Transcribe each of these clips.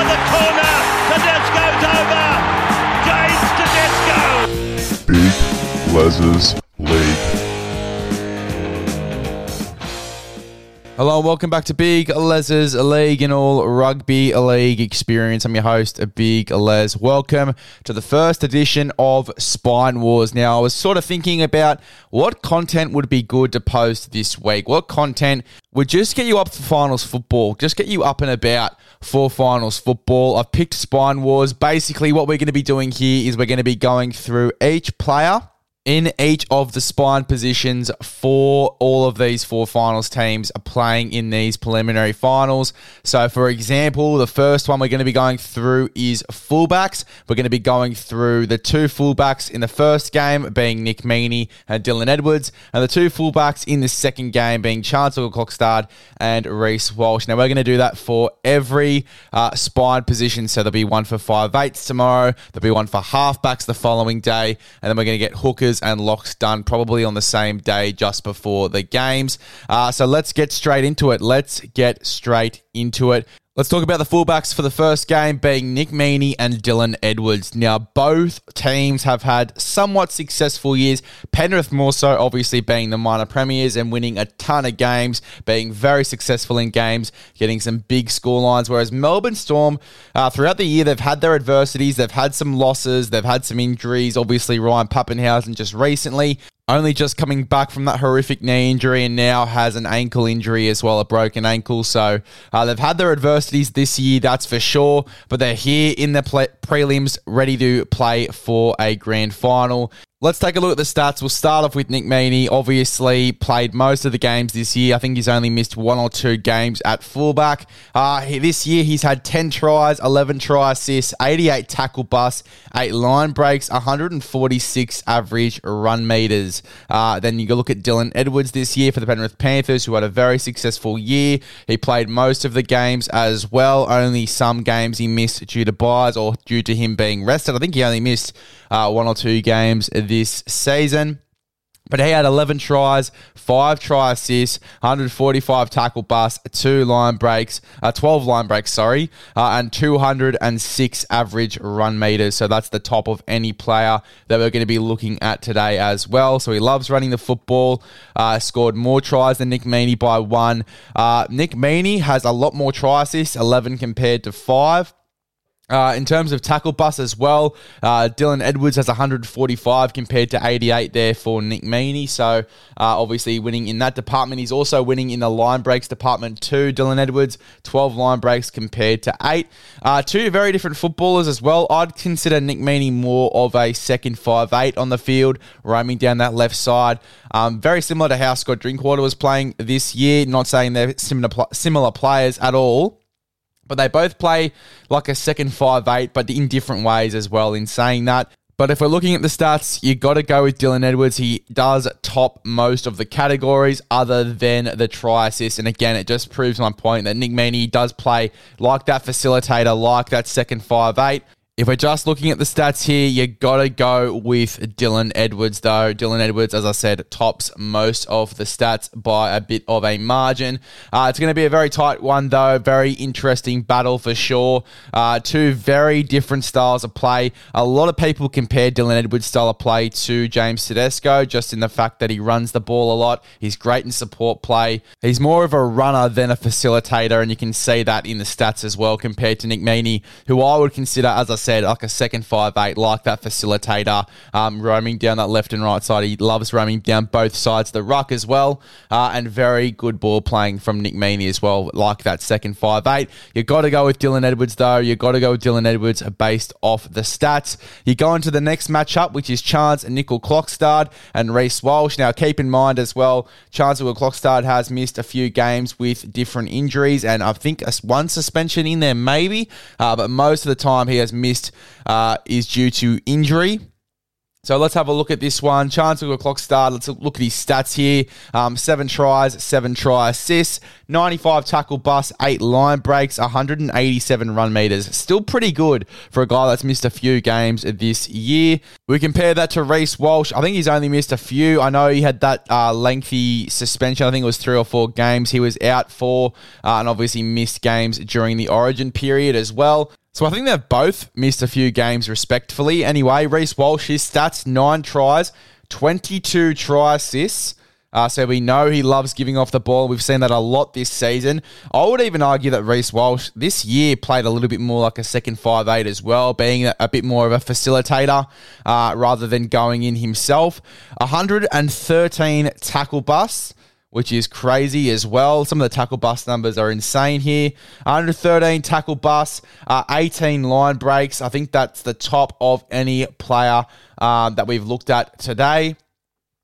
for the corner. Tedesco's over. James Tedesco. Big Les's Hello and welcome back to Big Les's League and all rugby league experience. I'm your host, Big Les. Welcome to the first edition of Spine Wars. Now, I was sort of thinking about what content would be good to post this week. What content would just get you up for finals football, just get you up and about for finals football. I've picked Spine Wars. Basically, what we're going to be doing here is we're going to be going through each player in each of the spine positions for all of these four finals teams are playing in these preliminary finals. So, for example, the first one we're going to be going through is fullbacks. We're going to be going through the two fullbacks in the first game being Nick Meaney and Dylan Edwards, and the two fullbacks in the second game being Charnze Nicoll-Klokstad and Reece Walsh. Now, we're going to do that for every uh, spine position. So, there'll be one for five eights tomorrow, there'll be one for halfbacks the following day, and then we're going to get hookers and locks done probably on the same day just before the games. Uh, so let's get straight into it. Let's get straight into it. Let's talk about the fullbacks for the first game being Nick Meaney and Dylan Edwards. Now, both teams have had somewhat successful years. Penrith more so, obviously, being the minor premiers and winning a ton of games, being very successful in games, getting some big score lines. Whereas Melbourne Storm, uh, throughout the year, they've had their adversities, they've had some losses, they've had some injuries. Obviously, Ryan Papenhuyzen just recently only just coming back from that horrific knee injury and now has an ankle injury as well, a broken ankle. So uh, they've had their adversities this year, that's for sure, but they're here in the prelims ready to play for a grand final. Let's take a look at the stats. We'll start off with Nick Meaney. Obviously, played most of the games this year. I think he's only missed one or two games at fullback. Uh, this year, he's had 10 tries, 11 try assists, 88 tackle busts, 8 line breaks, 146 average run meters. Uh, then you go look at Dylan Edwards this year for the Penrith Panthers, who had a very successful year. He played most of the games as well. Only some games he missed due to buys or due to him being rested. I think he only missed uh, one or two games this season. But he had 11 tries, 5 try assists, 145 tackle busts, 2 line breaks, uh, 12 line breaks, sorry, uh, and 206 average run meters. So that's the top of any player that we're going to be looking at today as well. So he loves running the football, uh, scored more tries than Nick Meaney by one. Uh, Nick Meaney has a lot more try assists, 11 compared to 5. Uh, in terms of tackle bus as well, uh, Dylan Edwards has 145 compared to 88 there for Nick Meaney. So uh, obviously winning in that department. He's also winning in the line breaks department too. Dylan Edwards, 12 line breaks compared to 8. Uh, two very different footballers as well. I'd consider Nick Meaney more of a second 5'8 on the field, roaming down that left side. Um, very similar to how Scott Drinkwater was playing this year. Not saying they're similar, similar players at all. But they both play like a second five eight, but in different ways as well. In saying that, but if we're looking at the stats, you got to go with Dylan Edwards. He does top most of the categories other than the try assist. And again, it just proves my point that Nick Meaney does play like that facilitator, like that second five eight. If we're just looking at the stats here, you got to go with Dylan Edwards, though. Dylan Edwards, as I said, tops most of the stats by a bit of a margin. Uh, it's going to be a very tight one, though. Very interesting battle for sure. Uh, two very different styles of play. A lot of people compare Dylan Edwards' style of play to James Tedesco, just in the fact that he runs the ball a lot. He's great in support play. He's more of a runner than a facilitator, and you can see that in the stats as well compared to Nick Meaney, who I would consider, as I said, said, like a second five eight, like that facilitator, um, roaming down that left and right side. He loves roaming down both sides of the ruck as well, uh, and very good ball playing from Nick Meaney as well, like that second five eight. You got to go with Dylan Edwards though. You got to go with Dylan Edwards based off the stats. You go into the next matchup, which is Charnze Nicoll-Klokstad and Reece Walsh. Now keep in mind as well, Charnze Klokstad has missed a few games with different injuries, and I think one suspension in there maybe, uh, but most of the time he has missed uh, is due to injury. So let's have a look at this one. Charnze Nicoll-Klokstad. Let's look at his stats here. Um, seven tries, seven try assists, 95 tackle bust, eight line breaks, 187 run meters. Still pretty good for a guy that's missed a few games this year. We compare that to Reece Walsh. I think he's only missed a few. I know he had that uh, lengthy suspension. I think it was three or four games he was out for, uh, and obviously missed games during the Origin period as well. So I think they've both missed a few games respectfully. Anyway, Reece Walsh, his stats nine tries, 22 try assists. Uh, so we know he loves giving off the ball. We've seen that a lot this season. I would even argue that Reece Walsh this year played a little bit more like a second five eight as well, being a, a bit more of a facilitator uh, rather than going in himself. 113 tackle busts which is crazy as well. Some of the tackle bust numbers are insane here. 113 tackle busts, uh, 18 line breaks. I think that's the top of any player um, that we've looked at today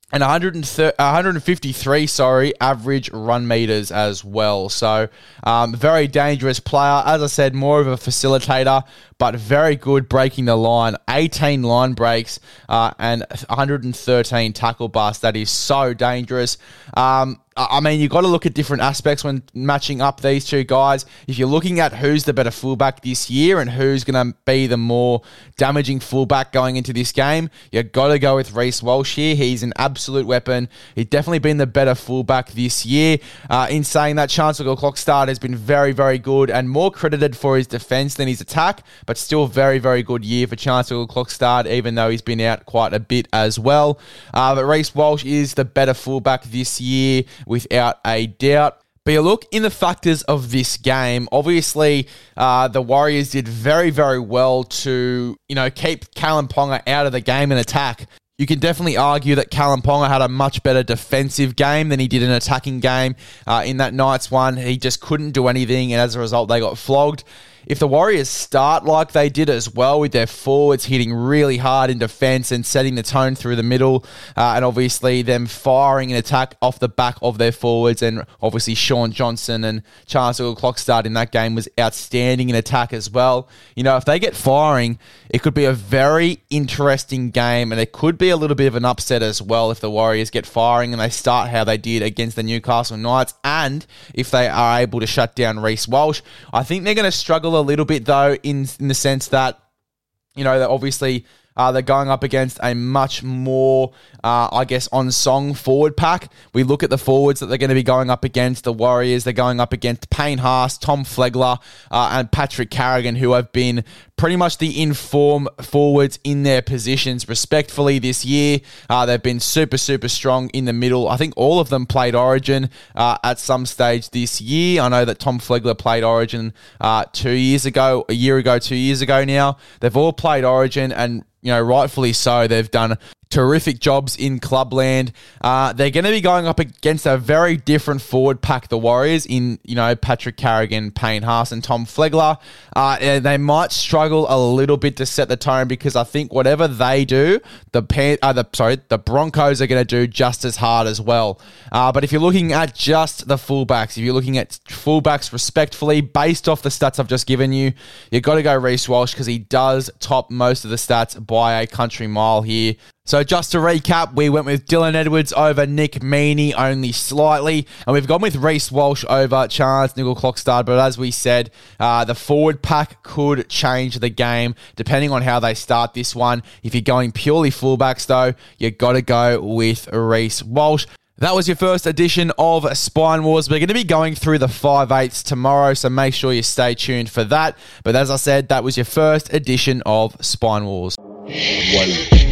and 153, sorry, average run meters as well. So, um, very dangerous player. As I said, more of a facilitator, but very good breaking the line. 18 line breaks uh, and 113 tackle busts. That is so dangerous. Um, I mean, you've got to look at different aspects when matching up these two guys. If you're looking at who's the better fullback this year and who's going to be the more damaging fullback going into this game, you've got to go with Reece Walsh here. He's an absolute weapon. He's definitely been the better fullback this year. Uh, in saying that, Charnze Nicoll-Klokstad has been very, very good and more credited for his defense than his attack, but still very, very good year for Charnze Nicoll-Klokstad, even though he's been out quite a bit as well. Uh, but Reece Walsh is the better fullback this year without a doubt. But you look in the factors of this game. Obviously, uh, the Warriors did very, very well to you know keep Kalyn Ponga out of the game and attack. You can definitely argue that Kalyn Ponga had a much better defensive game than he did an attacking game. Uh, in that night's one, he just couldn't do anything, and as a result, they got flogged if the Warriors start like they did as well with their forwards hitting really hard in defense and setting the tone through the middle, uh, and obviously them firing an attack off the back of their forwards, and obviously Shaun Johnson and Charnze Klokstad in that game was outstanding in attack as well. You know, if they get firing, it could be a very interesting game, and it could be a little bit of an upset as well if the Warriors get firing and they start how they did against the Newcastle Knights, and if they are able to shut down Reece Walsh. I think they're going to struggle a little bit though, in in the sense that you know that obviously uh, they're going up against a much more, uh, I guess, on song forward pack. We look at the forwards that they're going to be going up against. The Warriors, they're going up against Payne Haas, Tom Flegler, uh, and Patrick Carrigan, who have been pretty much the inform forwards in their positions respectfully this year. Uh, they've been super, super strong in the middle. I think all of them played Origin uh, at some stage this year. I know that Tom Flegler played Origin uh, two years ago, a year ago, two years ago now. They've all played Origin and you know, rightfully so. They've done terrific jobs in clubland. Uh, they're going to be going up against a very different forward pack, the Warriors, in, you know, Patrick Carrigan, Payne Haas, and Tom Flegler. Uh, they might struggle a little bit to set the tone because I think whatever they do, the, Pan- uh, the sorry, the Broncos are going to do just as hard as well. Uh, but if you're looking at just the fullbacks, if you're looking at fullbacks respectfully, based off the stats I've just given you, you've got to go Reece Walsh because he does top most of the stats by a country mile here. So just to recap, we went with Dylan Edwards over Nick Meaney only slightly, and we've gone with Reece Walsh over Charnze Nicoll-Klokstad. But as we said, uh, the forward pack could change the game depending on how they start this one. If you're going purely fullbacks, though, you got to go with Reece Walsh. That was your first edition of Spine Wars. We're going to be going through the 5 eighths tomorrow, so make sure you stay tuned for that. But as I said, that was your first edition of Spine Wars. One.